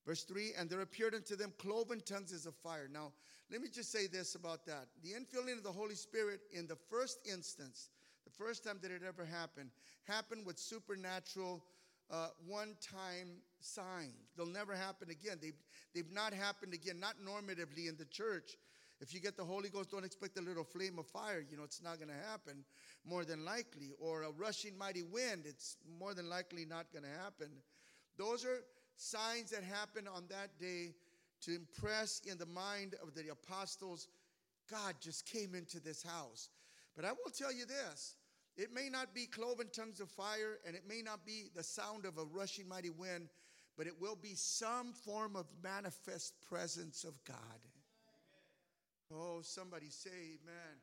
Verse 3 And there appeared unto them cloven tongues as of fire. Now, let me just say this about that. The infilling of the Holy Spirit in the first instance, the first time that it ever happened, happened with supernatural uh, one time signs. They'll never happen again. They've, they've not happened again, not normatively in the church. If you get the Holy Ghost, don't expect a little flame of fire. You know, it's not going to happen, more than likely. Or a rushing mighty wind, it's more than likely not going to happen. Those are signs that happen on that day to impress in the mind of the apostles God just came into this house. But I will tell you this it may not be cloven tongues of fire, and it may not be the sound of a rushing mighty wind, but it will be some form of manifest presence of God. Oh, somebody say amen.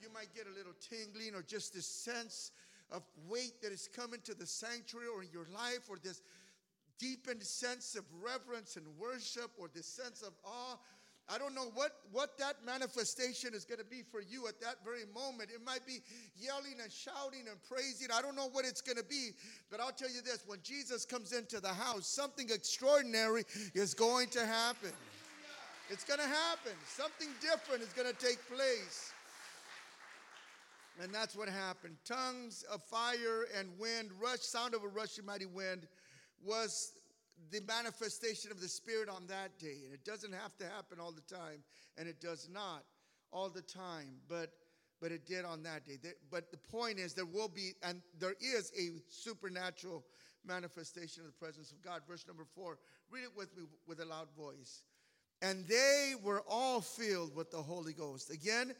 You might get a little tingling or just this sense of weight that is coming to the sanctuary or in your life or this deepened sense of reverence and worship or this sense of awe I don't know what, what that manifestation is going to be for you at that very moment. It might be yelling and shouting and praising. I don't know what it's going to be, but I'll tell you this when Jesus comes into the house, something extraordinary is going to happen. It's going to happen. Something different is going to take place. And that's what happened. Tongues of fire and wind, rush, sound of a rushing mighty wind was the manifestation of the Spirit on that day. And it doesn't have to happen all the time, and it does not all the time, but but it did on that day. But the point is, there will be, and there is a supernatural manifestation of the presence of God. Verse number four, read it with me with a loud voice. And they were all filled with the Holy Ghost. Again,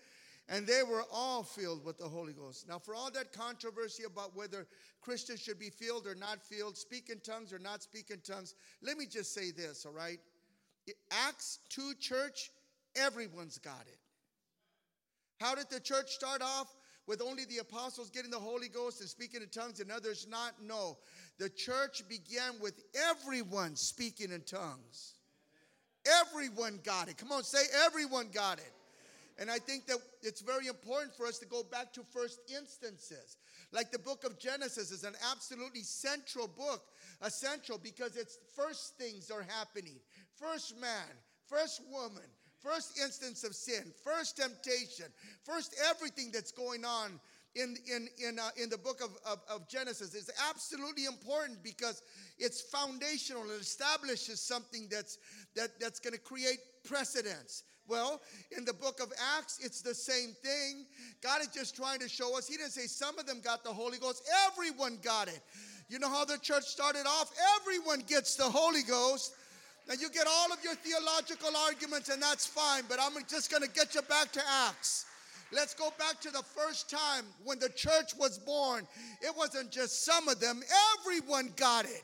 and they were all filled with the Holy Ghost. Now, for all that controversy about whether Christians should be filled or not filled, speak in tongues or not speak in tongues, let me just say this, all right? Acts 2 church, everyone's got it. How did the church start off? With only the apostles getting the Holy Ghost and speaking in tongues and others not? No. The church began with everyone speaking in tongues. Everyone got it. Come on, say everyone got it. And I think that it's very important for us to go back to first instances. Like the book of Genesis is an absolutely central book, essential because it's first things are happening. First man, first woman, first instance of sin, first temptation, first everything that's going on in, in, in, uh, in the book of, of, of Genesis is absolutely important because it's foundational. It establishes something that's, that, that's going to create precedence. Well, in the book of Acts, it's the same thing. God is just trying to show us. He didn't say some of them got the Holy Ghost, everyone got it. You know how the church started off? Everyone gets the Holy Ghost. Now, you get all of your theological arguments, and that's fine, but I'm just going to get you back to Acts. Let's go back to the first time when the church was born. It wasn't just some of them, everyone got it.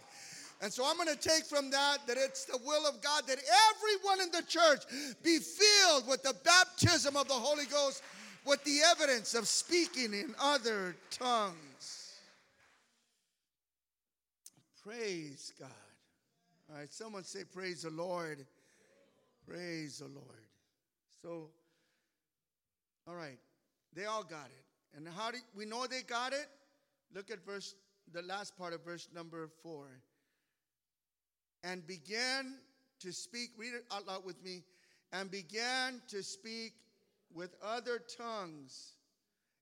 And so I'm going to take from that that it's the will of God that everyone in the church be filled with the baptism of the Holy Ghost with the evidence of speaking in other tongues. Praise God. All right, someone say, Praise the Lord. Praise the Lord. So, all right, they all got it. And how do we know they got it? Look at verse, the last part of verse number four. And began to speak, read it out loud with me, and began to speak with other tongues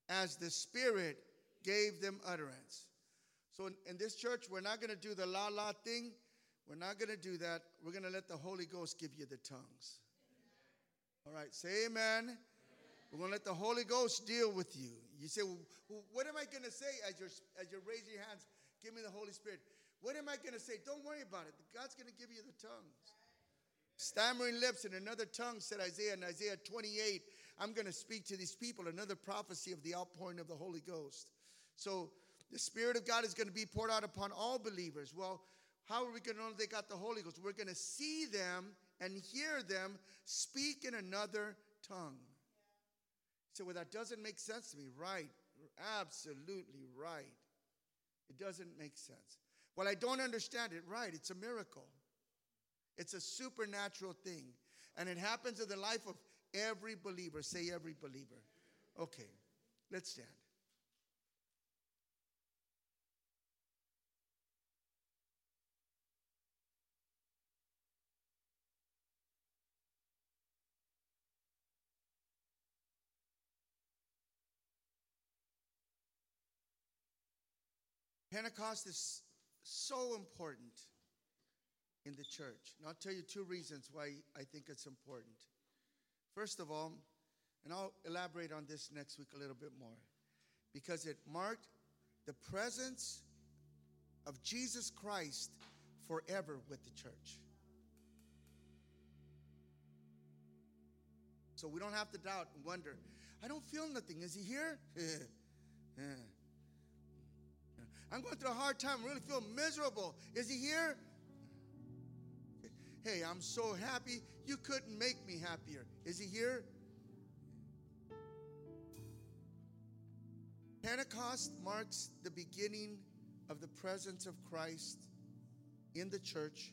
as the Spirit gave them utterance. So in, in this church, we're not going to do the la la thing. We're not going to do that. We're going to let the Holy Ghost give you the tongues. All right, say amen. We're going to let the Holy Ghost deal with you. You say, well, what am I going to say as you're, as you're raising your hands? Give me the Holy Spirit. What am I going to say? Don't worry about it. God's going to give you the tongues. Stammering lips and another tongue, said Isaiah in Isaiah 28. I'm going to speak to these people, another prophecy of the outpouring of the Holy Ghost. So the Spirit of God is going to be poured out upon all believers. Well, how are we going to know they got the Holy Ghost? We're going to see them and hear them speak in another tongue. So, well, that doesn't make sense to me. Right. Absolutely right. It doesn't make sense. Well, I don't understand it. Right. It's a miracle, it's a supernatural thing. And it happens in the life of every believer. Say, every believer. Okay, let's stand. Pentecost is so important in the church. And I'll tell you two reasons why I think it's important. First of all, and I'll elaborate on this next week a little bit more, because it marked the presence of Jesus Christ forever with the church. So we don't have to doubt and wonder, I don't feel nothing. Is he here? I'm going through a hard time, I really feel miserable. Is he here? Hey, I'm so happy. You couldn't make me happier. Is he here? Pentecost marks the beginning of the presence of Christ in the church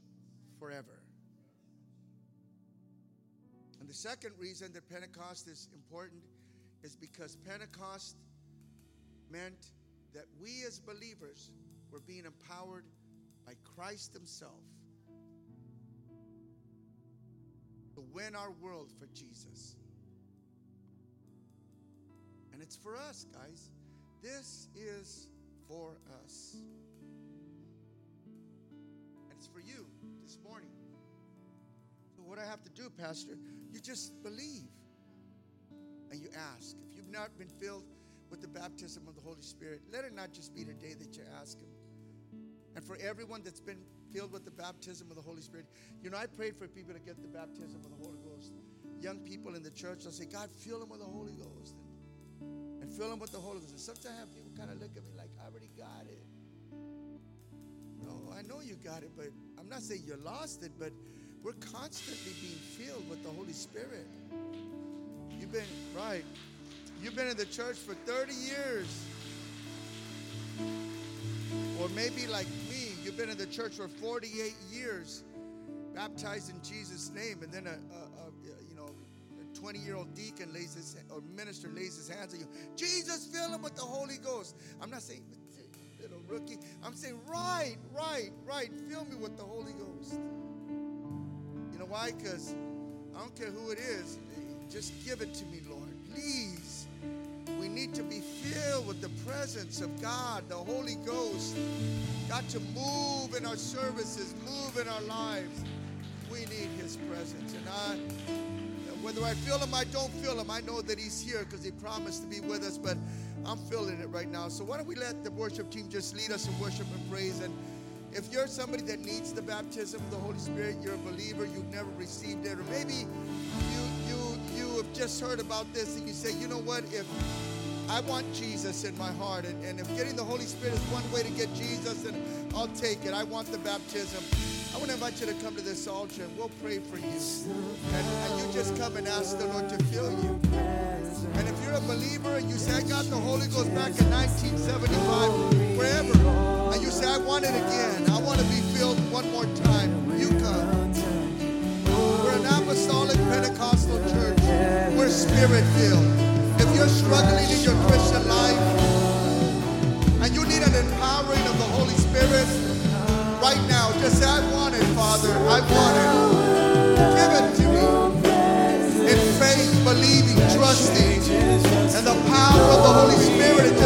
forever. And the second reason that Pentecost is important is because Pentecost meant that we as believers were being empowered by Christ Himself to win our world for Jesus. And it's for us, guys. This is for us. And it's for you this morning. So, what I have to do, Pastor, you just believe and you ask. If you've not been filled, with the baptism of the Holy Spirit. Let it not just be the day that you ask Him. And for everyone that's been filled with the baptism of the Holy Spirit, you know, I prayed for people to get the baptism of the Holy Ghost. Young people in the church, I'll say, God, fill them with the Holy Ghost. And, and fill them with the Holy Ghost. And sometimes people kind of look at me like, I already got it. No, I know you got it, but I'm not saying you lost it, but we're constantly being filled with the Holy Spirit. You've been, right. You've been in the church for 30 years. Or maybe like me, you've been in the church for 48 years, baptized in Jesus' name, and then a, a, a you know, a 20 year old deacon lays his or minister lays his hands on you. Jesus, fill him with the Holy Ghost. I'm not saying little rookie. I'm saying right, right, right. Fill me with the Holy Ghost. You know why? Because I don't care who it is. Just give it to me, Lord. Please need to be filled with the presence of God, the Holy Ghost. God to move in our services, move in our lives. We need His presence. And I, whether I feel Him, I don't feel Him, I know that He's here because He promised to be with us, but I'm feeling it right now. So why don't we let the worship team just lead us in worship and praise? And if you're somebody that needs the baptism of the Holy Spirit, you're a believer, you've never received it, or maybe you you you have just heard about this and you say, you know what, if I want Jesus in my heart, and, and if getting the Holy Spirit is one way to get Jesus, then I'll take it. I want the baptism. I want to invite you to come to this altar and we'll pray for you. And, and you just come and ask the Lord to fill you. And if you're a believer and you say, I got the Holy Ghost back in 1975, wherever, and you say, I want it again, I want to be filled one more time, you come. We're an apostolic Pentecostal church. We're spirit filled you're struggling in your Christian life and you need an empowering of the Holy Spirit right now, just say, I want it, Father. I want it. Give it to me. In faith, believing, trusting, and the power of the Holy Spirit